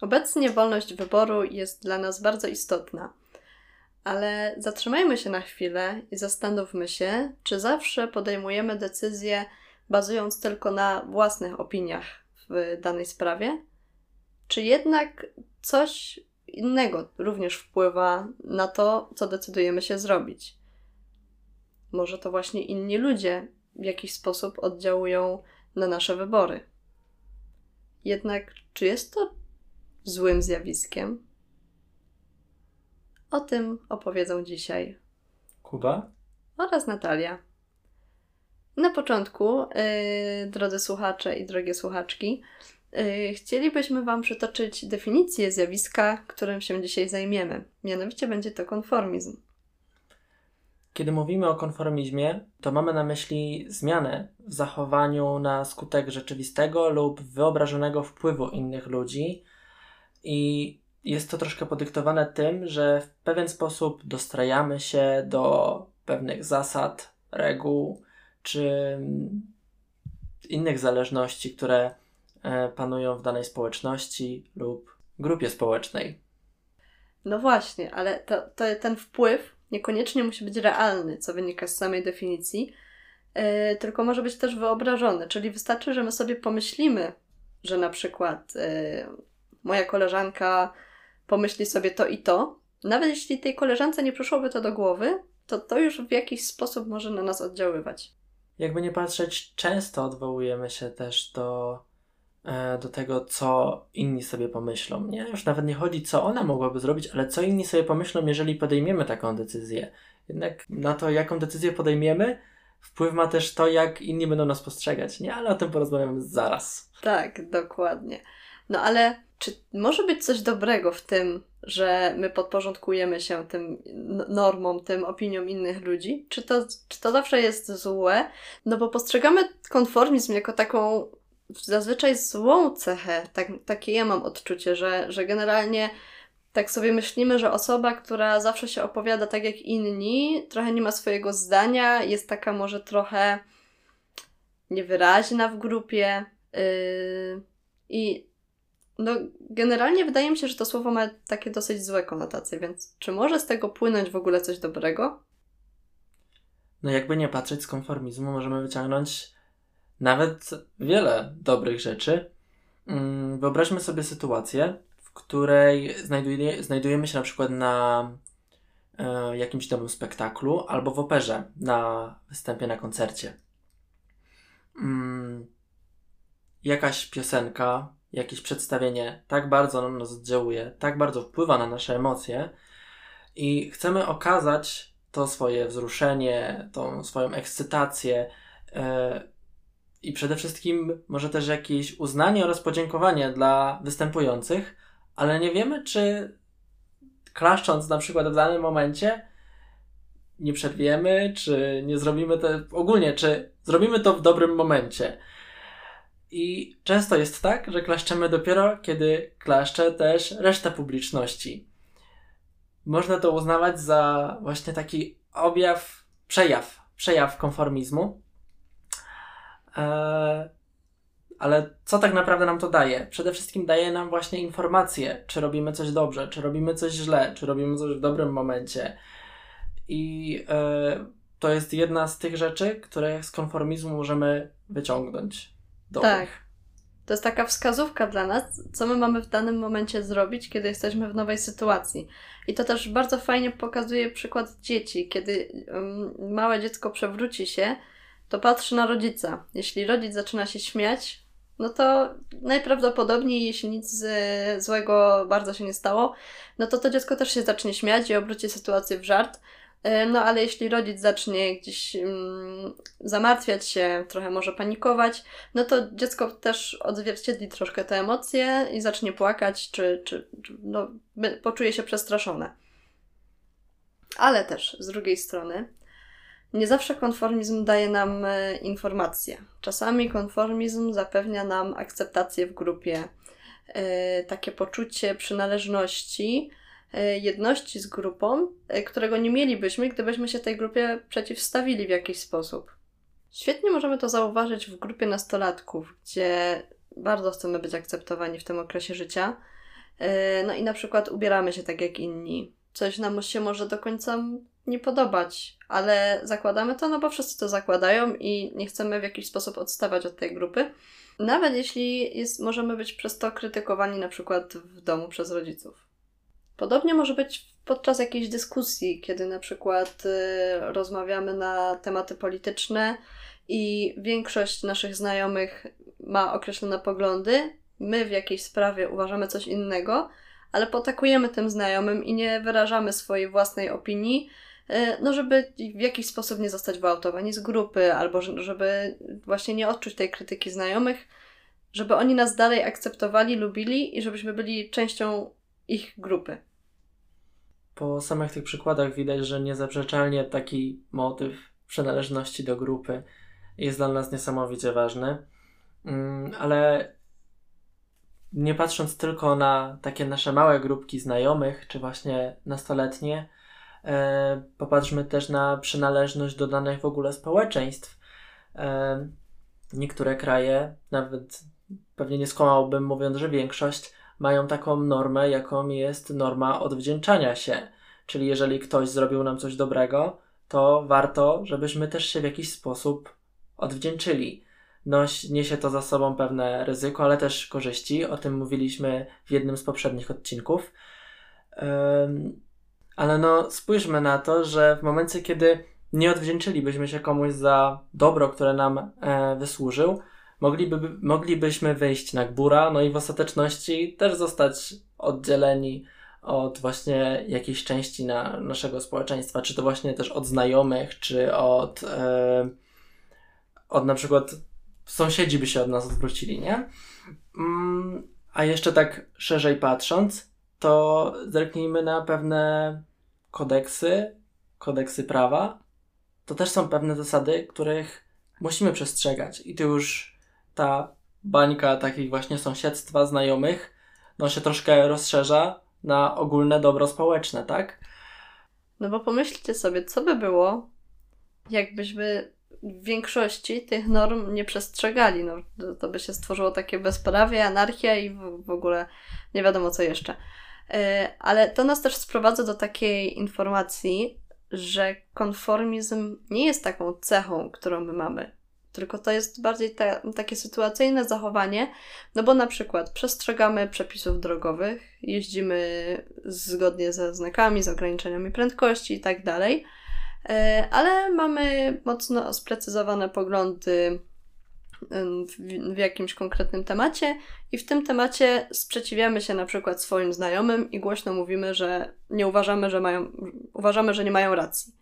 Obecnie wolność wyboru jest dla nas bardzo istotna, ale zatrzymajmy się na chwilę i zastanówmy się, czy zawsze podejmujemy decyzje bazując tylko na własnych opiniach w danej sprawie, czy jednak coś innego również wpływa na to, co decydujemy się zrobić. Może to właśnie inni ludzie w jakiś sposób oddziałują na nasze wybory. Jednak, czy jest to złym zjawiskiem? O tym opowiedzą dzisiaj Kuba oraz Natalia. Na początku, yy, drodzy słuchacze i drogie słuchaczki, yy, chcielibyśmy Wam przytoczyć definicję zjawiska, którym się dzisiaj zajmiemy. Mianowicie będzie to konformizm. Kiedy mówimy o konformizmie, to mamy na myśli zmianę w zachowaniu na skutek rzeczywistego lub wyobrażonego wpływu innych ludzi i jest to troszkę podyktowane tym, że w pewien sposób dostrajamy się do pewnych zasad, reguł czy innych zależności, które e, panują w danej społeczności lub grupie społecznej. No właśnie, ale to, to, ten wpływ niekoniecznie musi być realny, co wynika z samej definicji, yy, tylko może być też wyobrażony, czyli wystarczy, że my sobie pomyślimy, że na przykład yy, moja koleżanka pomyśli sobie to i to, nawet jeśli tej koleżance nie przyszłoby to do głowy, to to już w jakiś sposób może na nas oddziaływać. Jakby nie patrzeć, często odwołujemy się też do, e, do tego, co inni sobie pomyślą. Nie? Już nawet nie chodzi, co ona mogłaby zrobić, ale co inni sobie pomyślą, jeżeli podejmiemy taką decyzję. Jednak na to, jaką decyzję podejmiemy, wpływ ma też to, jak inni będą nas postrzegać. Nie, ale o tym porozmawiamy zaraz. Tak, dokładnie. No ale czy może być coś dobrego w tym, że my podporządkujemy się tym normom, tym opiniom innych ludzi? Czy to, czy to zawsze jest złe? No bo postrzegamy konformizm jako taką zazwyczaj złą cechę. Tak, takie ja mam odczucie, że, że generalnie tak sobie myślimy, że osoba, która zawsze się opowiada tak jak inni, trochę nie ma swojego zdania, jest taka może trochę niewyraźna w grupie. Yy, I no, generalnie wydaje mi się, że to słowo ma takie dosyć złe konotacje, więc czy może z tego płynąć w ogóle coś dobrego? No, jakby nie patrzeć z konformizmu, możemy wyciągnąć nawet wiele dobrych rzeczy. Mm, wyobraźmy sobie sytuację, w której znajduje, znajdujemy się na przykład na e, jakimś nowym spektaklu albo w operze, na występie na koncercie. Mm, jakaś piosenka jakieś przedstawienie tak bardzo na nas oddziałuje, tak bardzo wpływa na nasze emocje i chcemy okazać to swoje wzruszenie, tą swoją ekscytację yy, i przede wszystkim może też jakieś uznanie oraz podziękowanie dla występujących, ale nie wiemy, czy klaszcząc na przykład w danym momencie nie przerwiemy, czy nie zrobimy to ogólnie, czy zrobimy to w dobrym momencie. I często jest tak, że klaszczemy dopiero, kiedy klaszcze też reszta publiczności. Można to uznawać za właśnie taki objaw, przejaw, przejaw konformizmu. Eee, ale co tak naprawdę nam to daje? Przede wszystkim daje nam właśnie informacje, czy robimy coś dobrze, czy robimy coś źle, czy robimy coś w dobrym momencie. I e, to jest jedna z tych rzeczy, które z konformizmu możemy wyciągnąć dobrych. Tak. To jest taka wskazówka dla nas, co my mamy w danym momencie zrobić, kiedy jesteśmy w nowej sytuacji. I to też bardzo fajnie pokazuje przykład dzieci. Kiedy um, małe dziecko przewróci się, to patrzy na rodzica. Jeśli rodzic zaczyna się śmiać, no to najprawdopodobniej, jeśli nic z, złego bardzo się nie stało, no to to dziecko też się zacznie śmiać i obróci sytuację w żart. E, no ale jeśli rodzic zacznie gdzieś um, zamartwiać się, trochę może panikować, no to dziecko też odzwierciedli troszkę te emocje i zacznie płakać, czy, czy, czy no, poczuje się przestraszone. Ale też z drugiej strony, nie zawsze konformizm daje nam e, informacje. Czasami konformizm zapewnia nam akceptację w grupie, e, takie poczucie przynależności, jedności z grupą, e, którego nie mielibyśmy, gdybyśmy się tej grupie przeciwstawili w jakiś sposób. Świetnie możemy to zauważyć w grupie nastolatków, gdzie bardzo chcemy być akceptowani w tym okresie życia. E, no i na przykład ubieramy się tak jak inni. Coś nam się może do końca nie podobać, ale zakładamy to, no bo wszyscy to zakładają i nie chcemy w jakiś sposób odstawać od tej grupy. Nawet jeśli jest, możemy być przez to krytykowani na przykład w domu przez rodziców. Podobnie może być podczas jakiejś dyskusji, kiedy na przykład y, rozmawiamy na tematy polityczne i większość naszych znajomych ma określone poglądy, my w jakiejś sprawie uważamy coś innego, ale potakujemy tym znajomym i nie wyrażamy swojej własnej opinii, y, no żeby w jakiś sposób nie zostać wyautowani z grupy, albo żeby właśnie nie odczuć tej krytyki znajomych, żeby oni nas dalej akceptowali, lubili i żebyśmy byli częścią ich grupy. Po samych tych przykładach widać, że niezaprzeczalnie taki motyw przynależności do grupy jest dla nas niesamowicie ważny. Mm, ale nie patrząc tylko na takie nasze małe grupki znajomych, czy właśnie nastoletnie, e, popatrzmy też na przynależność do danych w ogóle społeczeństw. E, niektóre kraje, nawet pewnie nie skłamałbym mówiąc, że większość, mają taką normę, jaką jest norma odwdzięczania się. Czyli jeżeli ktoś zrobił nam coś dobrego, to warto, żebyśmy też się w jakiś sposób odwdzięczyli. No, niesie to za sobą pewne ryzyko, ale też korzyści. O tym mówiliśmy w jednym z poprzednich odcinków. Um, ale no, spójrzmy na to, że w momencie, kiedy nie odwdzięczylibyśmy się komuś za dobro, które nam e, wysłużył, mogliby, moglibyśmy wyjść na gbura, no i w ostateczności też zostać oddzieleni od właśnie jakiejś części na, naszego społeczeństwa, czy to właśnie też od znajomych, czy od, e, od na przykład sąsiedzi by się od nas odwrócili, nie? Mm, a jeszcze tak szerzej patrząc, to zerknijmy na pewne kodeksy, kodeksy prawa. To też są pewne zasady, których musimy przestrzegać. I tu już ta bańka takich właśnie sąsiedztwa, znajomych, no się troszkę rozszerza na ogólne dobro społeczne, tak? No bo pomyślcie sobie, co by było, jakbyśmy w większości tych norm nie przestrzegali. No, to by się stworzyło takie bezprawie, anarchia i w, w ogóle nie wiadomo co jeszcze. Yy, ale to nas też sprowadza do takiej informacji, że konformizm nie jest taką cechą, którą my mamy tylko to jest bardziej takie sytuacyjne zachowanie, no bo na przykład przestrzegamy przepisów drogowych, jeździmy zgodnie ze znakami, z ograniczeniami prędkości i tak dalej, e, ale mamy mocno sprecyzowane poglądy w, w jakimś konkretnym temacie i w tym temacie sprzeciwiamy się na przykład swoim znajomym i głośno mówimy, że nie uważamy, że mają, uważamy, że nie mają racji.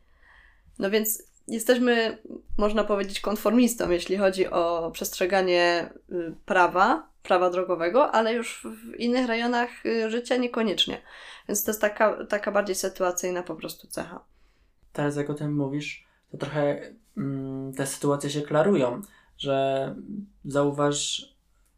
No więc jesteśmy, można powiedzieć, konformistą, jeśli chodzi o przestrzeganie y, prawa, prawa drogowego, ale już w innych rejonach y, życia niekoniecznie. Więc to jest taka, taka bardziej sytuacyjna po prostu cecha. Teraz jak o tym mówisz, to trochę mm, te sytuacje się klarują, że zauważ,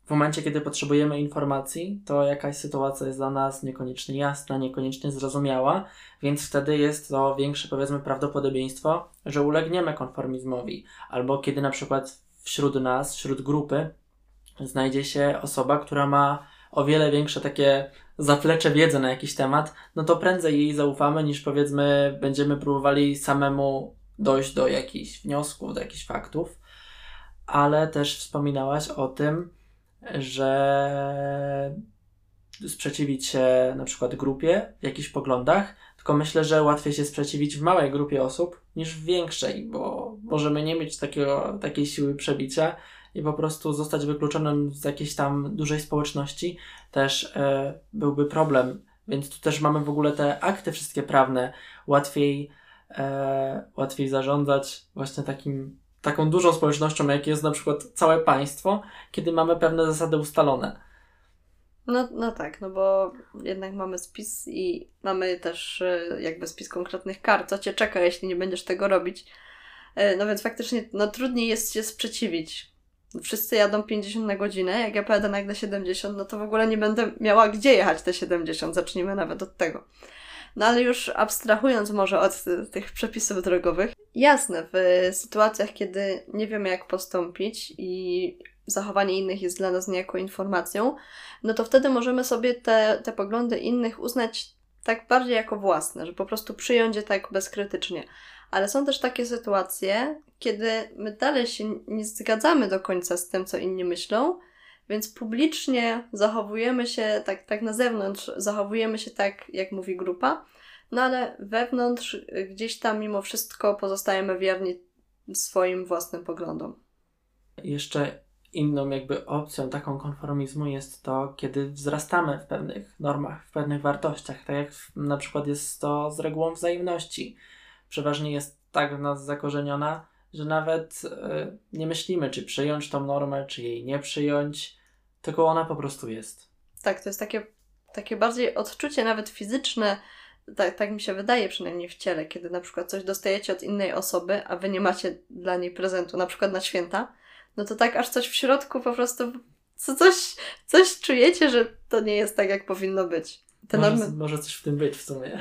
w momencie, kiedy potrzebujemy informacji, to jakaś sytuacja jest dla nas niekoniecznie jasna, niekoniecznie zrozumiała, więc wtedy jest to większe, powiedzmy, prawdopodobieństwo, że ulegniemy konformizmowi. Albo kiedy na przykład wśród nas, wśród grupy, znajdzie się osoba, która ma o wiele większe takie zaplecze wiedzy na jakiś temat, no to prędzej jej zaufamy, niż powiedzmy, będziemy próbowali samemu dojść do jakichś wniosków, do jakichś faktów. Ale też wspominałaś o tym, że sprzeciwić się na przykład grupie w jakichś poglądach, tylko myślę, że łatwiej się sprzeciwić w małej grupie osób niż w większej, bo możemy nie mieć takiego, takiej siły przebicia i po prostu zostać wykluczonym z jakiejś tam dużej społeczności też e, byłby problem. Więc tu też mamy w ogóle te akty wszystkie prawne, łatwiej, e, łatwiej zarządzać właśnie takim taką dużą społecznością, jak jest na przykład całe państwo, kiedy mamy pewne zasady ustalone. No, no tak, no bo jednak mamy spis i mamy też e, jakby spis konkretnych kar, co cię czeka, jeśli nie będziesz tego robić. E, no więc faktycznie no, trudniej jest się sprzeciwić. Wszyscy jadą 50 na godzinę, jak ja pojadę nagle 70, no to w ogóle nie będę miała gdzie jechać te 70, zacznijmy nawet od tego. No ale już abstrahując może od tych przepisów drogowych, jasne, w sytuacjach, kiedy nie wiemy jak postąpić i zachowanie innych jest dla nas niejako informacją, no to wtedy możemy sobie te, te poglądy innych uznać tak bardziej jako własne, że po prostu przyjąć je tak bezkrytycznie. Ale są też takie sytuacje, kiedy my dalej się nie zgadzamy do końca z tym, co inni myślą, więc publicznie zachowujemy się tak, tak na zewnątrz, zachowujemy się tak, jak mówi grupa, no ale wewnątrz gdzieś tam mimo wszystko pozostajemy wierni swoim własnym poglądom. Jeszcze inną jakby opcją taką konformizmu jest to, kiedy wzrastamy w pewnych normach, w pewnych wartościach, tak jak na przykład jest to z regułą wzajemności. Przeważnie jest tak w nas zakorzeniona, że nawet y, nie myślimy, czy przyjąć tą normę, czy jej nie przyjąć, tylko ona po prostu jest. Tak, to jest takie, takie bardziej odczucie nawet fizyczne, tak, tak mi się wydaje przynajmniej w ciele, kiedy na przykład coś dostajecie od innej osoby, a wy nie macie dla niej prezentu, na przykład na święta, no to tak aż coś w środku po prostu co, coś, coś czujecie, że to nie jest tak, jak powinno być. Te może, normy... może coś w tym być w sumie.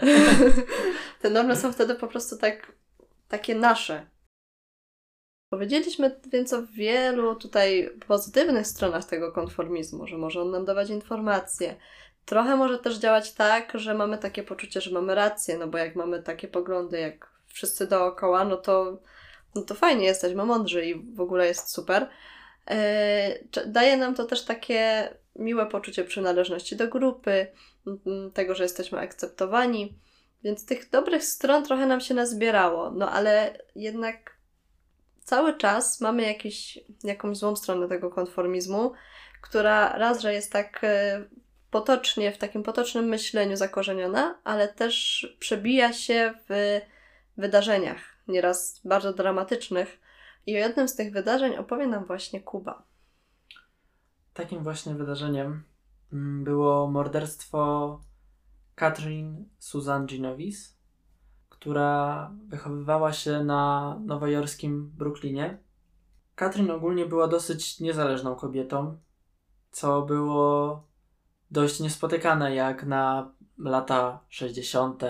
Te normy są wtedy po prostu tak takie nasze. Powiedzieliśmy więc o wielu tutaj pozytywnych stronach tego konformizmu, że może on nam dawać informacje. Trochę może też działać tak, że mamy takie poczucie, że mamy rację, no bo jak mamy takie poglądy jak wszyscy dookoła, no to no to fajnie, jesteśmy mądrzy i w ogóle jest super. E, daje nam to też takie miłe poczucie przynależności do grupy, tego, że jesteśmy akceptowani. Więc tych dobrych stron trochę nam się nazbierało, no ale jednak cały czas mamy jakiś, jakąś złą stronę tego konformizmu, która raz, że jest tak e, potocznie, w takim potocznym myśleniu zakorzeniona, ale też przebija się w wydarzeniach nieraz bardzo dramatycznych. I o jednym z tych wydarzeń opowie nam właśnie Kuba. Takim właśnie wydarzeniem mm, było morderstwo Catherine Susan Ginowis, która wychowywała się na nowojorskim Brooklynie. Catherine ogólnie była dosyć niezależną kobietą, co było dość niespotykane jak na lata 60.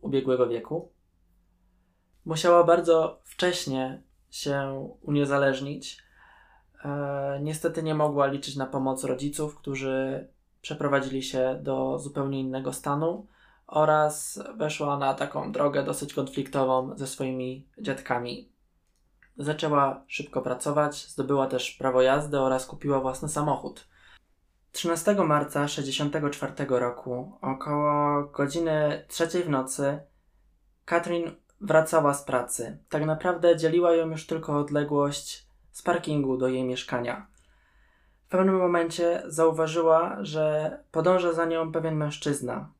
ubiegłego wieku musiała bardzo wcześnie się uniezależnić. E, niestety nie mogła liczyć na pomoc rodziców, którzy przeprowadzili się do zupełnie innego stanu oraz weszła na taką drogę dosyć konfliktową ze swoimi dziadkami. Zaczęła szybko pracować, zdobyła też prawo jazdy oraz kupiła własny samochód. 13 marca 1964 roku, około godziny trzeciej w nocy, Katrin wracała z pracy. Tak naprawdę dzieliła ją już tylko odległość z parkingu do jej mieszkania. W pewnym momencie zauważyła, że podąża za nią pewien mężczyzna.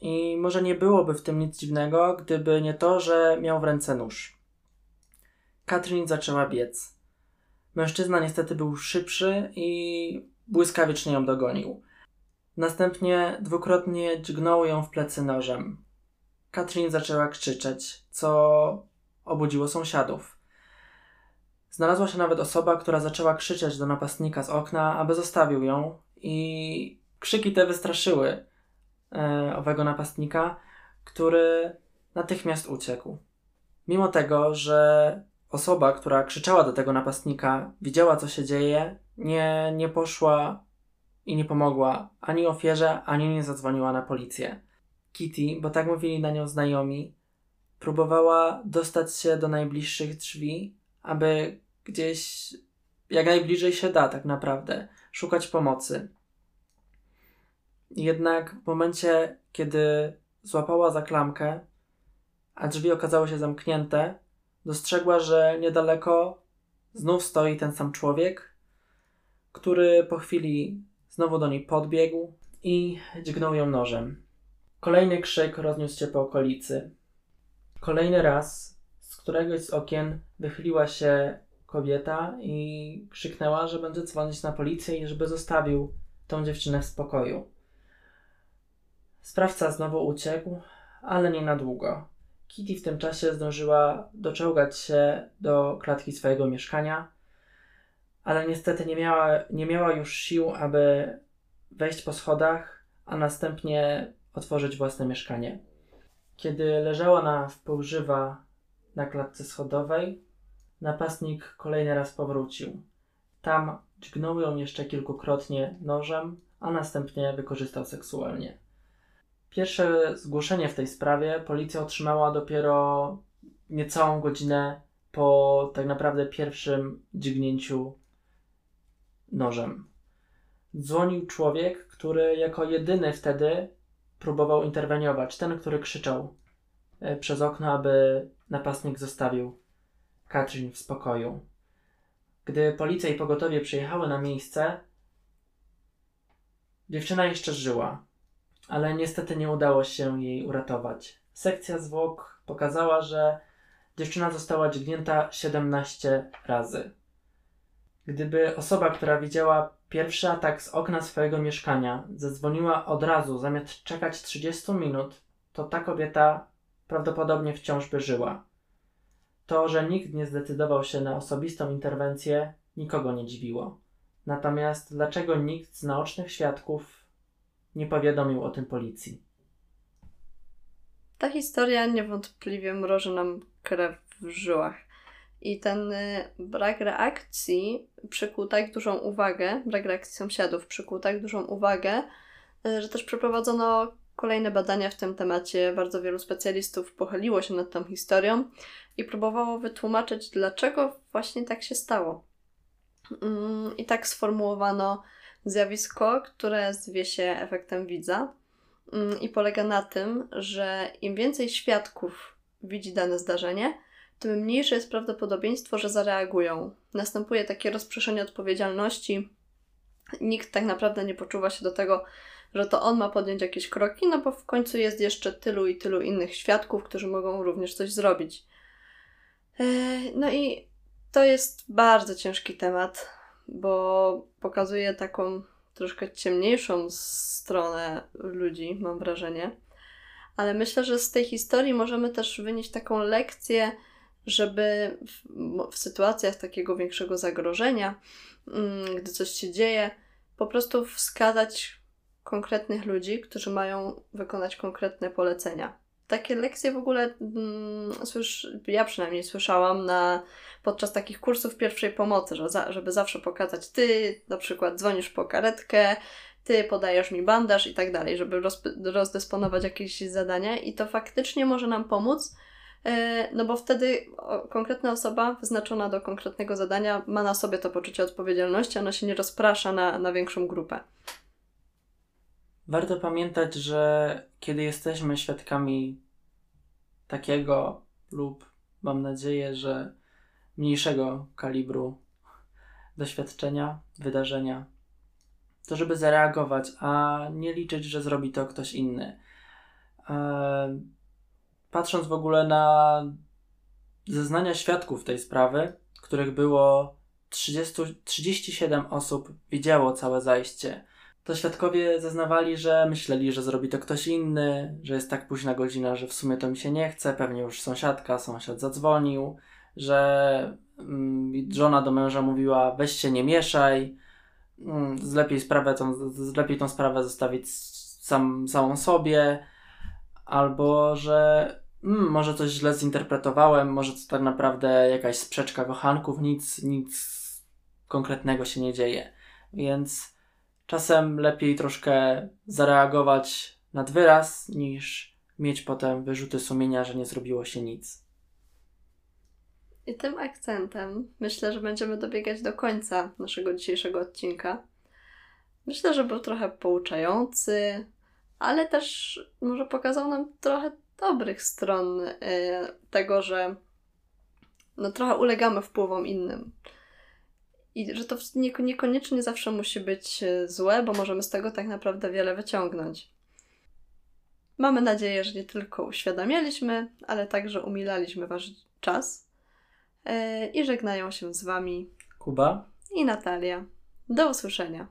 I może nie byłoby w tym nic dziwnego, gdyby nie to, że miał w ręce nóż. Katrin zaczęła biec. Mężczyzna niestety był szybszy i błyskawicznie ją dogonił. Następnie dwukrotnie dźgnął ją w plecy nożem. Katrin zaczęła krzyczeć, co obudziło sąsiadów. Znalazła się nawet osoba, która zaczęła krzyczeć do napastnika z okna, aby zostawił ją, i krzyki te wystraszyły e, owego napastnika, który natychmiast uciekł. Mimo tego, że osoba, która krzyczała do tego napastnika, widziała, co się dzieje, nie, nie poszła i nie pomogła ani ofierze, ani nie zadzwoniła na policję. Kitty, bo tak mówili na nią znajomi, próbowała dostać się do najbliższych drzwi, aby gdzieś jak najbliżej się da, tak naprawdę, szukać pomocy. Jednak w momencie, kiedy złapała za klamkę, a drzwi okazały się zamknięte, dostrzegła, że niedaleko znów stoi ten sam człowiek, który po chwili znowu do niej podbiegł i dźgnął ją nożem. Kolejny krzyk rozniósł się po okolicy. Kolejny raz z któregoś z okien wychyliła się kobieta i krzyknęła, że będzie dzwonić na policję i żeby zostawił tą dziewczynę w spokoju. Sprawca znowu uciekł, ale nie na długo. Kitty w tym czasie zdążyła doczołgać się do klatki swojego mieszkania, ale niestety nie miała, nie miała już sił, aby wejść po schodach, a następnie otworzyć własne mieszkanie. Kiedy leżała na wpół żywa na klatce schodowej, napastnik kolejny raz powrócił. Tam dźgnął ją jeszcze kilkukrotnie nożem, a następnie wykorzystał seksualnie. Pierwsze zgłoszenie w tej sprawie policja otrzymała dopiero niecałą godzinę po tak naprawdę pierwszym dźgnięciu nożem. Dzwonił człowiek, który jako jedyny wtedy próbował interweniować. Ten, który krzyczał e, przez okno, aby napastnik zostawił Katrin w spokoju. Gdy policja i pogotowie przyjechały na miejsce, dziewczyna jeszcze żyła, ale niestety nie udało się jej uratować. Sekcja zwłok pokazała, że dziewczyna została dźgnięta 17 razy. Gdyby osoba, która widziała pierwszy atak z okna swojego mieszkania, zadzwoniła od razu, zamiast czekać 30 minut, to ta kobieta prawdopodobnie wciąż by żyła. To, że nikt nie zdecydował się na osobistą interwencję, nikogo nie dziwiło. Natomiast dlaczego nikt z naocznych świadków nie powiadomił o tym policji? Ta historia niewątpliwie mroży nam krew w żyłach. I ten y, brak reakcji przykuł tak dużą uwagę, brak reakcji sąsiadów przykuł tak dużą uwagę, y, że też przeprowadzono kolejne badania w tym temacie. Bardzo wielu specjalistów pochyliło się nad tą historią i próbowało wytłumaczyć, dlaczego właśnie tak się stało. Mm, I tak sformułowano zjawisko, które zwie się efektem widza mm, i polega na tym, że im więcej świadków widzi dane zdarzenie, tym mniejsze jest prawdopodobieństwo, że zareagują. Następuje takie rozprzestrzenie odpowiedzialności. Nikt tak naprawdę nie poczuwa się do tego, że to on ma podjąć jakieś kroki, no bo w końcu jest jeszcze tylu i tylu innych świadków, którzy mogą również coś zrobić. E, no i to jest bardzo ciężki temat, bo pokazuje taką troszkę ciemniejszą stronę ludzi, mam wrażenie. Ale myślę, że z tej historii możemy też wynieść taką lekcję, żeby w, w sytuacjach takiego większego zagrożenia, mm, gdy coś się dzieje, po prostu wskazać konkretnych ludzi, którzy mają wykonać konkretne polecenia. Takie lekcje w ogóle mm, słysz, ja przynajmniej słyszałam na, podczas takich kursów pierwszej pomocy, że za, żeby zawsze pokazać, ty na przykład dzwonisz po karetkę, ty podajesz mi bandaż i tak dalej, żeby roz, rozdysponować jakieś zadania i to faktycznie może nam pomóc, E, no bo wtedy konkretna osoba wyznaczona do konkretnego zadania ma na sobie to poczucie odpowiedzialności, ona się nie rozprasza na, na większą grupę. Warto pamiętać, że kiedy jesteśmy świadkami takiego lub mam nadzieję, że mniejszego kalibru doświadczenia, wydarzenia, to żeby zareagować, a nie liczyć, że zrobi to ktoś inny. Eee, patrząc w ogóle na zeznania świadków tej sprawy, których było 30, 37 osób widziało całe zajście. To świadkowie zeznawali, że myśleli, że zrobi to ktoś inny, że jest tak późna godzina, że w sumie to mi się nie chce, pewnie już sąsiadka, sąsiad zadzwonił, że mm, żona do męża mówiła weź się nie mieszaj, mm, lepiej, sprawę tą, lepiej tą sprawę zostawić sam, samą sobie, albo że mm, może coś źle zinterpretowałem, może to tak naprawdę jakaś sprzeczka kochanków, nic, nic konkretnego się nie dzieje. Więc czasem lepiej troszkę zareagować nad wyraz, niż mieć potem wyrzuty sumienia, że nie zrobiło się nic. I tym akcentem myślę, że będziemy dobiegać do końca naszego dzisiejszego odcinka. Myślę, że był trochę pouczający, ale też może pokazał nam trochę dobrych stron y, tego, że no trochę ulegamy wpływom innym. I że to niekoniecznie zawsze musi być y, złe, bo możemy z tego tak naprawdę wiele wyciągnąć. Mamy nadzieję, że nie tylko uświadamialiśmy, ale także umilaliśmy Wasz czas. Y, I żegnają się z Wami Kuba i Natalia. Do usłyszenia.